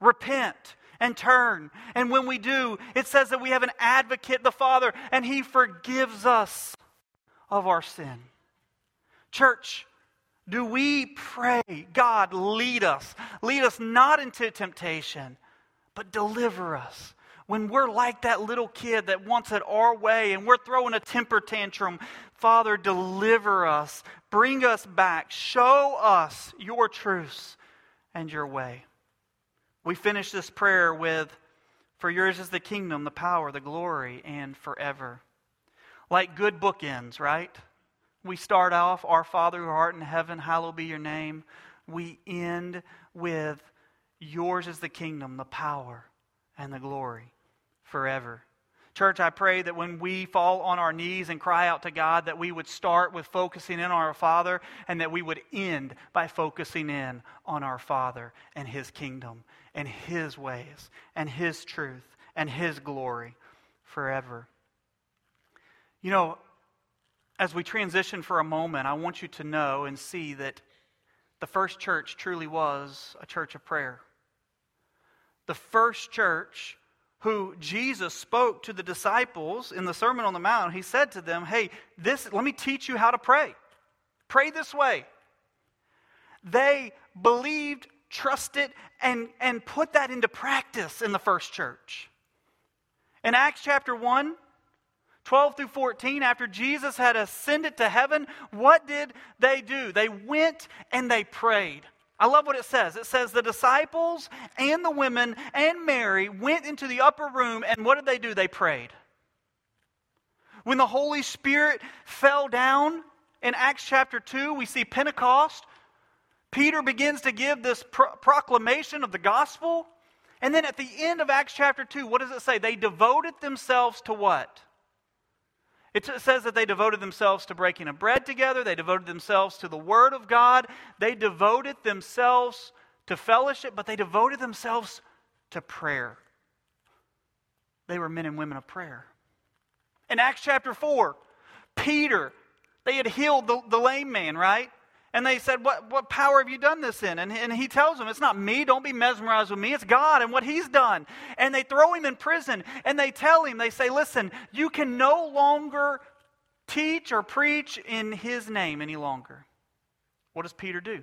repent, and turn. And when we do, it says that we have an advocate, the Father, and He forgives us of our sin. Church, do we pray, God, lead us? Lead us not into temptation, but deliver us when we're like that little kid that wants it our way and we're throwing a temper tantrum, Father, deliver us, bring us back, show us your truths and your way. We finish this prayer with, For yours is the kingdom, the power, the glory, and forever. Like good bookends, right? We start off, Our Father who art in heaven, hallowed be your name. We end with, Yours is the kingdom, the power, and the glory forever. Church, I pray that when we fall on our knees and cry out to God, that we would start with focusing in on our Father and that we would end by focusing in on our Father and His kingdom and His ways and His truth and His glory forever. You know, as we transition for a moment, I want you to know and see that the first church truly was a church of prayer. The first church who Jesus spoke to the disciples in the Sermon on the Mount, he said to them, Hey, this, let me teach you how to pray. Pray this way. They believed, trusted, and, and put that into practice in the first church. In Acts chapter 1, 12 through 14, after Jesus had ascended to heaven, what did they do? They went and they prayed. I love what it says. It says the disciples and the women and Mary went into the upper room, and what did they do? They prayed. When the Holy Spirit fell down in Acts chapter 2, we see Pentecost. Peter begins to give this pro- proclamation of the gospel. And then at the end of Acts chapter 2, what does it say? They devoted themselves to what? It says that they devoted themselves to breaking of bread together. They devoted themselves to the Word of God. They devoted themselves to fellowship, but they devoted themselves to prayer. They were men and women of prayer. In Acts chapter 4, Peter, they had healed the, the lame man, right? And they said, what, what power have you done this in? And, and he tells them, It's not me. Don't be mesmerized with me. It's God and what he's done. And they throw him in prison and they tell him, They say, Listen, you can no longer teach or preach in his name any longer. What does Peter do?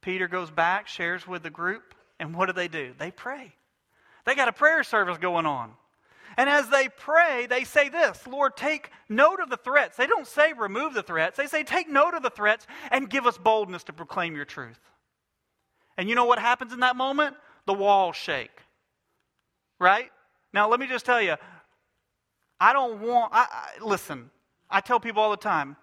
Peter goes back, shares with the group, and what do they do? They pray. They got a prayer service going on. And as they pray, they say this Lord, take note of the threats. They don't say remove the threats, they say take note of the threats and give us boldness to proclaim your truth. And you know what happens in that moment? The walls shake. Right? Now, let me just tell you, I don't want, I, I, listen, I tell people all the time,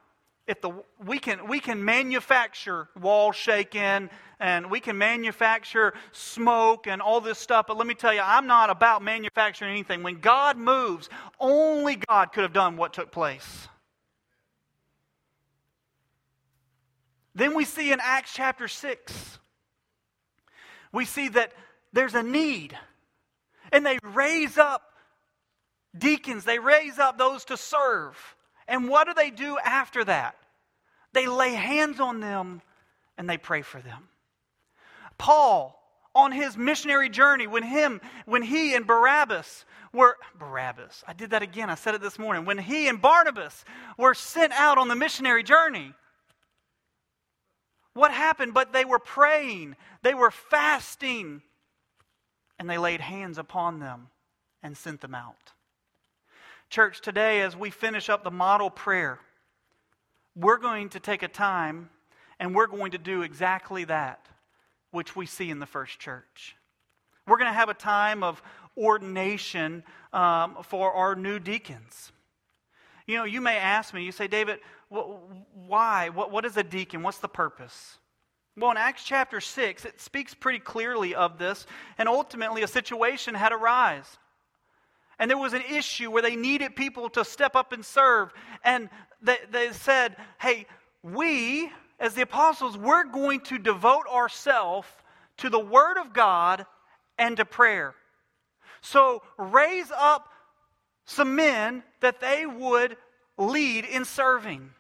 if the, we, can, we can manufacture wall shaking and we can manufacture smoke and all this stuff, but let me tell you, I'm not about manufacturing anything. When God moves, only God could have done what took place. Then we see in Acts chapter 6, we see that there's a need. And they raise up deacons, they raise up those to serve. And what do they do after that? They lay hands on them and they pray for them. Paul, on his missionary journey, when him, when he and Barabbas were Barabbas, I did that again, I said it this morning. When he and Barnabas were sent out on the missionary journey, what happened? But they were praying, they were fasting, and they laid hands upon them and sent them out. Church, today, as we finish up the model prayer, we're going to take a time and we're going to do exactly that which we see in the first church. We're going to have a time of ordination um, for our new deacons. You know, you may ask me, you say, David, why? What, what is a deacon? What's the purpose? Well, in Acts chapter 6, it speaks pretty clearly of this, and ultimately a situation had arisen and there was an issue where they needed people to step up and serve. And they, they said, hey, we, as the apostles, we're going to devote ourselves to the Word of God and to prayer. So raise up some men that they would lead in serving.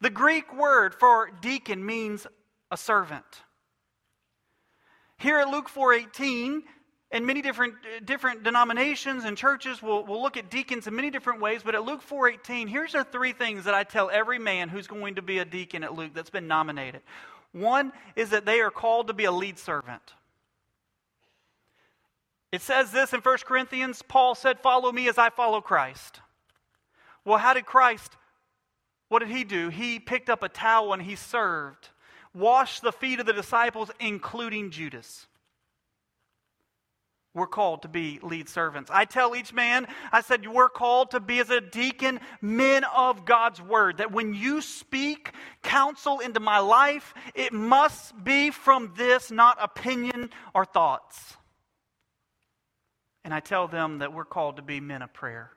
The Greek word for deacon means a servant. Here at Luke 4:18, and many different, uh, different denominations and churches will, will look at deacons in many different ways. But at luke 4.18 here's the three things that i tell every man who's going to be a deacon at luke that's been nominated. One is that they are called to be a lead servant. It says this in 1 corinthians paul said follow me as i follow christ. Well how did christ what did he do? He picked up a towel and he served washed the feet of the disciples including judas we're called to be lead servants. I tell each man, I said, we're called to be as a deacon, men of God's word. That when you speak counsel into my life, it must be from this, not opinion or thoughts. And I tell them that we're called to be men of prayer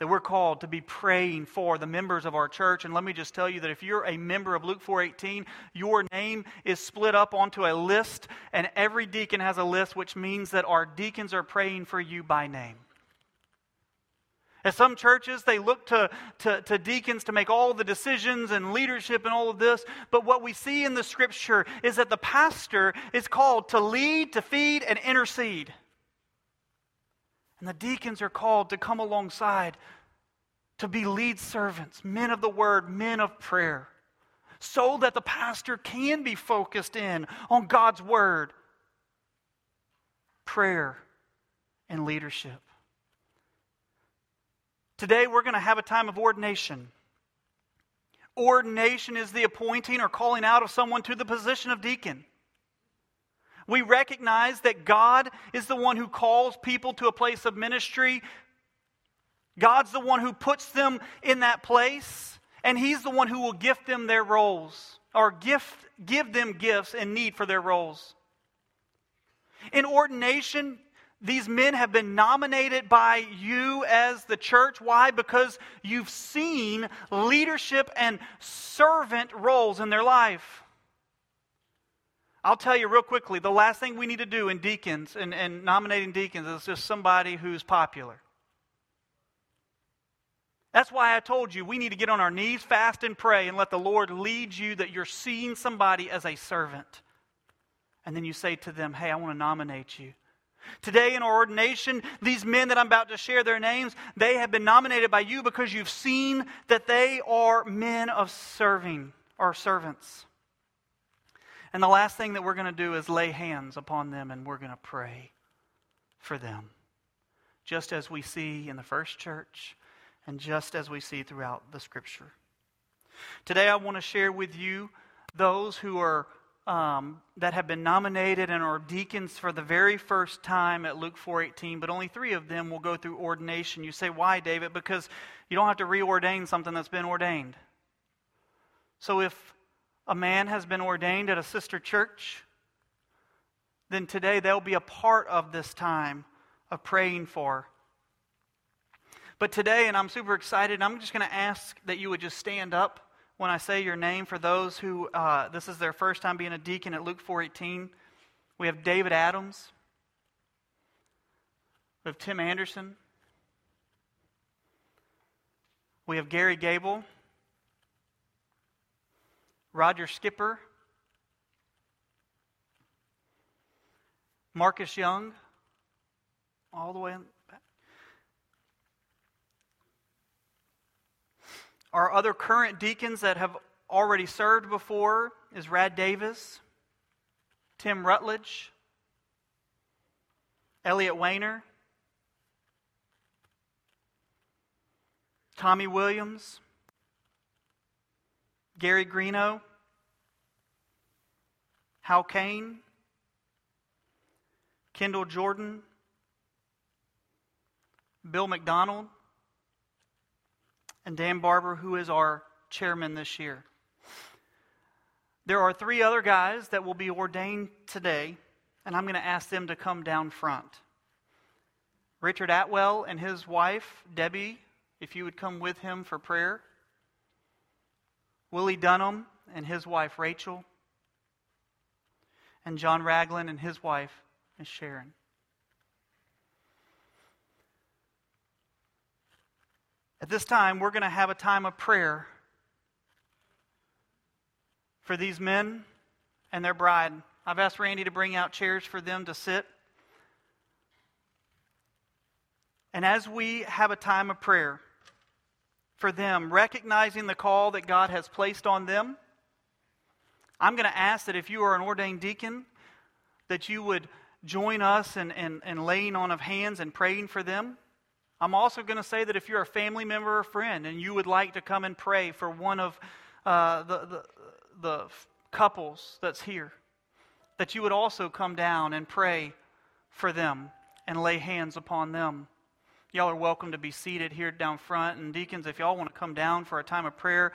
that we're called to be praying for the members of our church and let me just tell you that if you're a member of Luke 4:18 your name is split up onto a list and every deacon has a list which means that our deacons are praying for you by name at some churches, they look to, to, to, deacons to make all the decisions and leadership and all of this. But what we see in the scripture is that the pastor is called to lead, to feed, and intercede. And the deacons are called to come alongside to be lead servants, men of the word, men of prayer, so that the pastor can be focused in on God's word, prayer, and leadership. Today, we're going to have a time of ordination. Ordination is the appointing or calling out of someone to the position of deacon. We recognize that God is the one who calls people to a place of ministry. God's the one who puts them in that place, and He's the one who will gift them their roles or gift, give them gifts in need for their roles. In ordination, these men have been nominated by you as the church. Why? Because you've seen leadership and servant roles in their life. I'll tell you real quickly the last thing we need to do in deacons and, and nominating deacons is just somebody who's popular. That's why I told you we need to get on our knees, fast, and pray and let the Lord lead you that you're seeing somebody as a servant. And then you say to them, Hey, I want to nominate you. Today in our ordination, these men that I'm about to share their names, they have been nominated by you because you've seen that they are men of serving or servants. And the last thing that we're going to do is lay hands upon them and we're going to pray for them. Just as we see in the first church and just as we see throughout the scripture. Today I want to share with you those who are um, that have been nominated and are deacons for the very first time at Luke 4:18, but only three of them will go through ordination. You say, "Why, David?" Because you don't have to reordain something that's been ordained. So if a man has been ordained at a sister church, then today they'll be a part of this time of praying for. But today, and I'm super excited, I'm just going to ask that you would just stand up when I say your name for those who uh, this is their first time being a deacon at Luke 4:18. We have David Adams. We have Tim Anderson. We have Gary Gable. Roger Skipper, Marcus Young, all the way back. Our other current deacons that have already served before is Rad Davis, Tim Rutledge, Elliot Weiner, Tommy Williams, Gary Greeno, Hal Kane, Kendall Jordan, Bill McDonald, and Dan Barber, who is our chairman this year. There are three other guys that will be ordained today, and I'm going to ask them to come down front. Richard Atwell and his wife, Debbie, if you would come with him for prayer. Willie Dunham and his wife Rachel, and John Ragland and his wife is Sharon. At this time, we're going to have a time of prayer for these men and their bride. I've asked Randy to bring out chairs for them to sit. And as we have a time of prayer, for them, recognizing the call that God has placed on them. I'm going to ask that if you are an ordained deacon, that you would join us in, in, in laying on of hands and praying for them. I'm also going to say that if you're a family member or friend and you would like to come and pray for one of uh, the, the, the couples that's here, that you would also come down and pray for them and lay hands upon them. Y'all are welcome to be seated here down front. And deacons, if y'all want to come down for a time of prayer,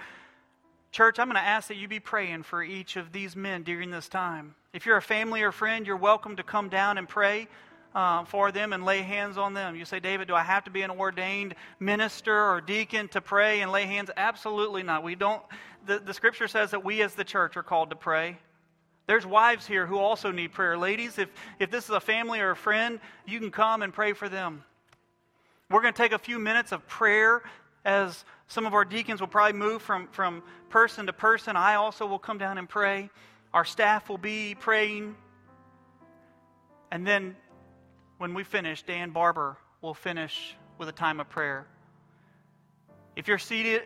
church, I'm going to ask that you be praying for each of these men during this time. If you're a family or friend, you're welcome to come down and pray. Uh, for them and lay hands on them. You say, David, do I have to be an ordained minister or deacon to pray and lay hands? Absolutely not. We don't. The, the scripture says that we as the church are called to pray. There's wives here who also need prayer. Ladies, if, if this is a family or a friend, you can come and pray for them. We're going to take a few minutes of prayer as some of our deacons will probably move from, from person to person. I also will come down and pray. Our staff will be praying. And then when we finish, Dan Barber will finish with a time of prayer. If you're seated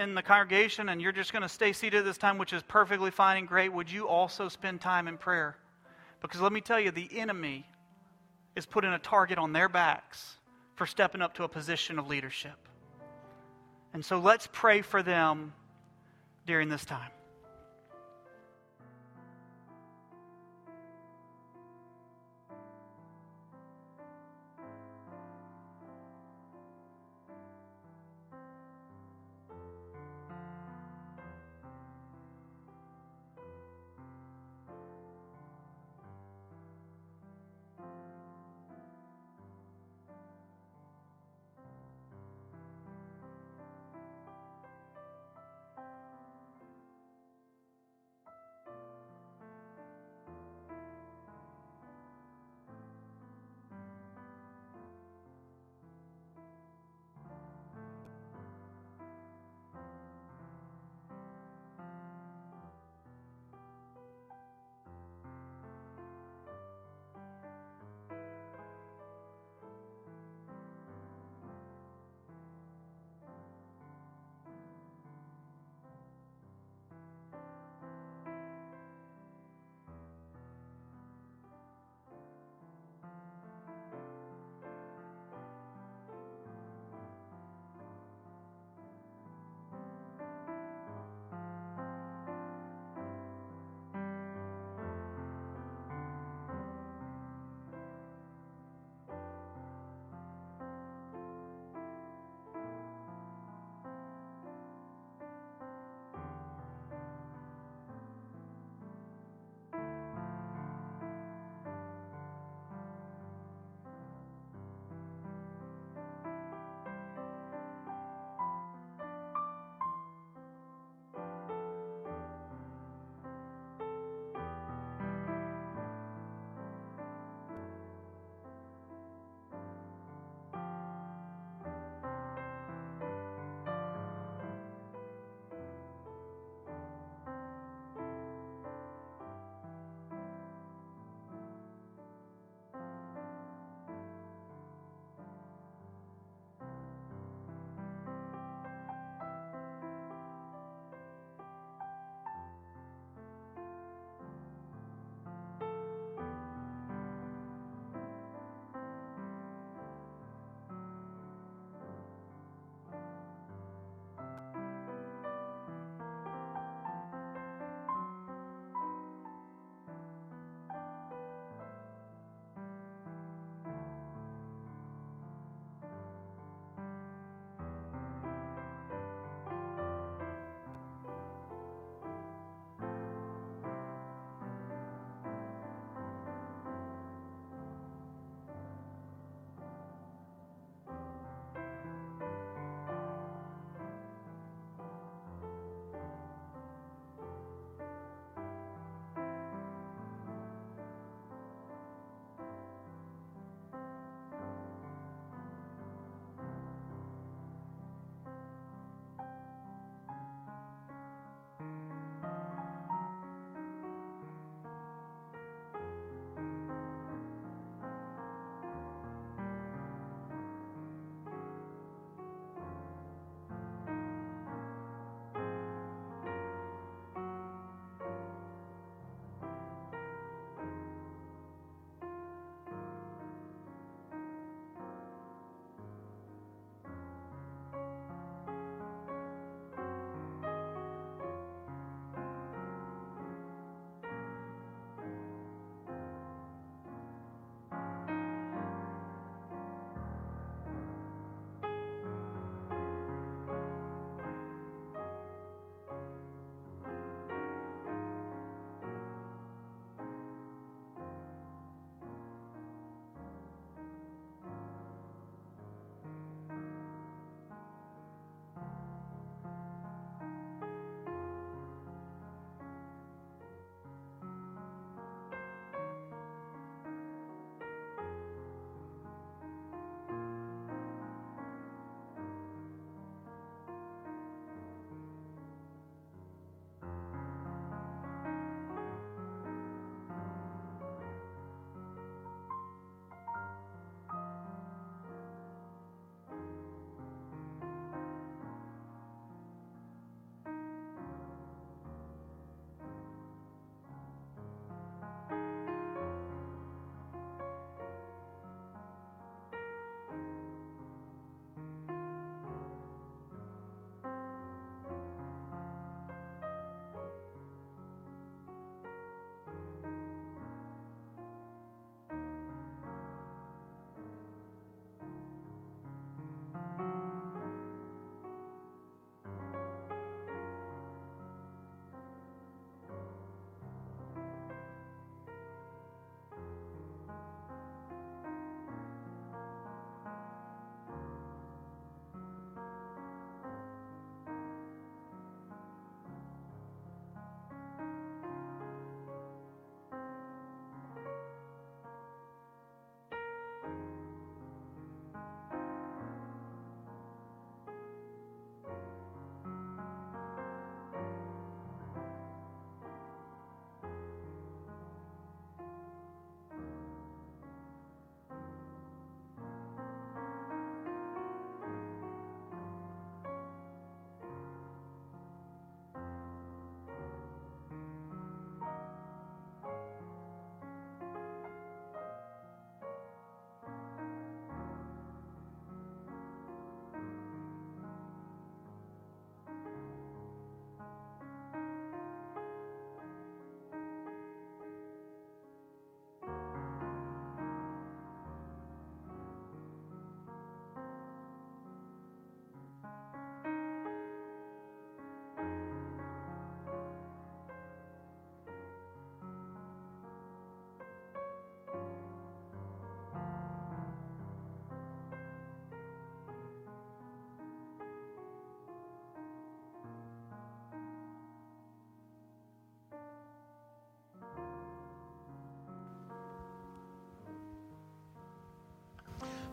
in the congregation and you're just going to stay seated this time, which is perfectly fine and great, would you also spend time in prayer? Because let me tell you, the enemy is putting a target on their backs for stepping up to a position of leadership. And so let's pray for them during this time.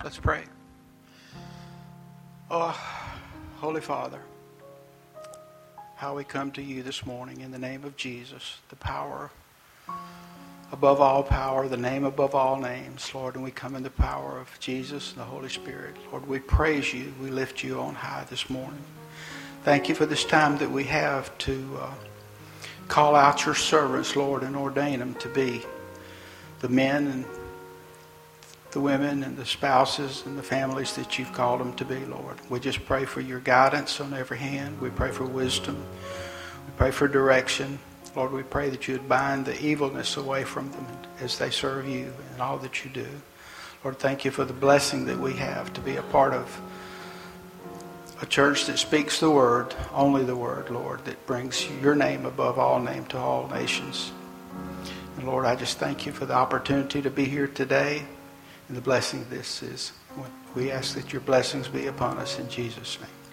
Let's pray. Oh, Holy Father, how we come to you this morning in the name of Jesus, the power above all power, the name above all names, Lord, and we come in the power of Jesus and the Holy Spirit. Lord, we praise you. We lift you on high this morning. Thank you for this time that we have to uh, call out your servants, Lord, and ordain them to be the men and the women and the spouses and the families that you've called them to be, Lord. We just pray for your guidance on every hand. We pray for wisdom. We pray for direction. Lord, we pray that you would bind the evilness away from them as they serve you and all that you do. Lord, thank you for the blessing that we have to be a part of a church that speaks the word, only the word, Lord, that brings your name above all name to all nations. And Lord, I just thank you for the opportunity to be here today. And the blessing of this is we ask that your blessings be upon us in Jesus' name.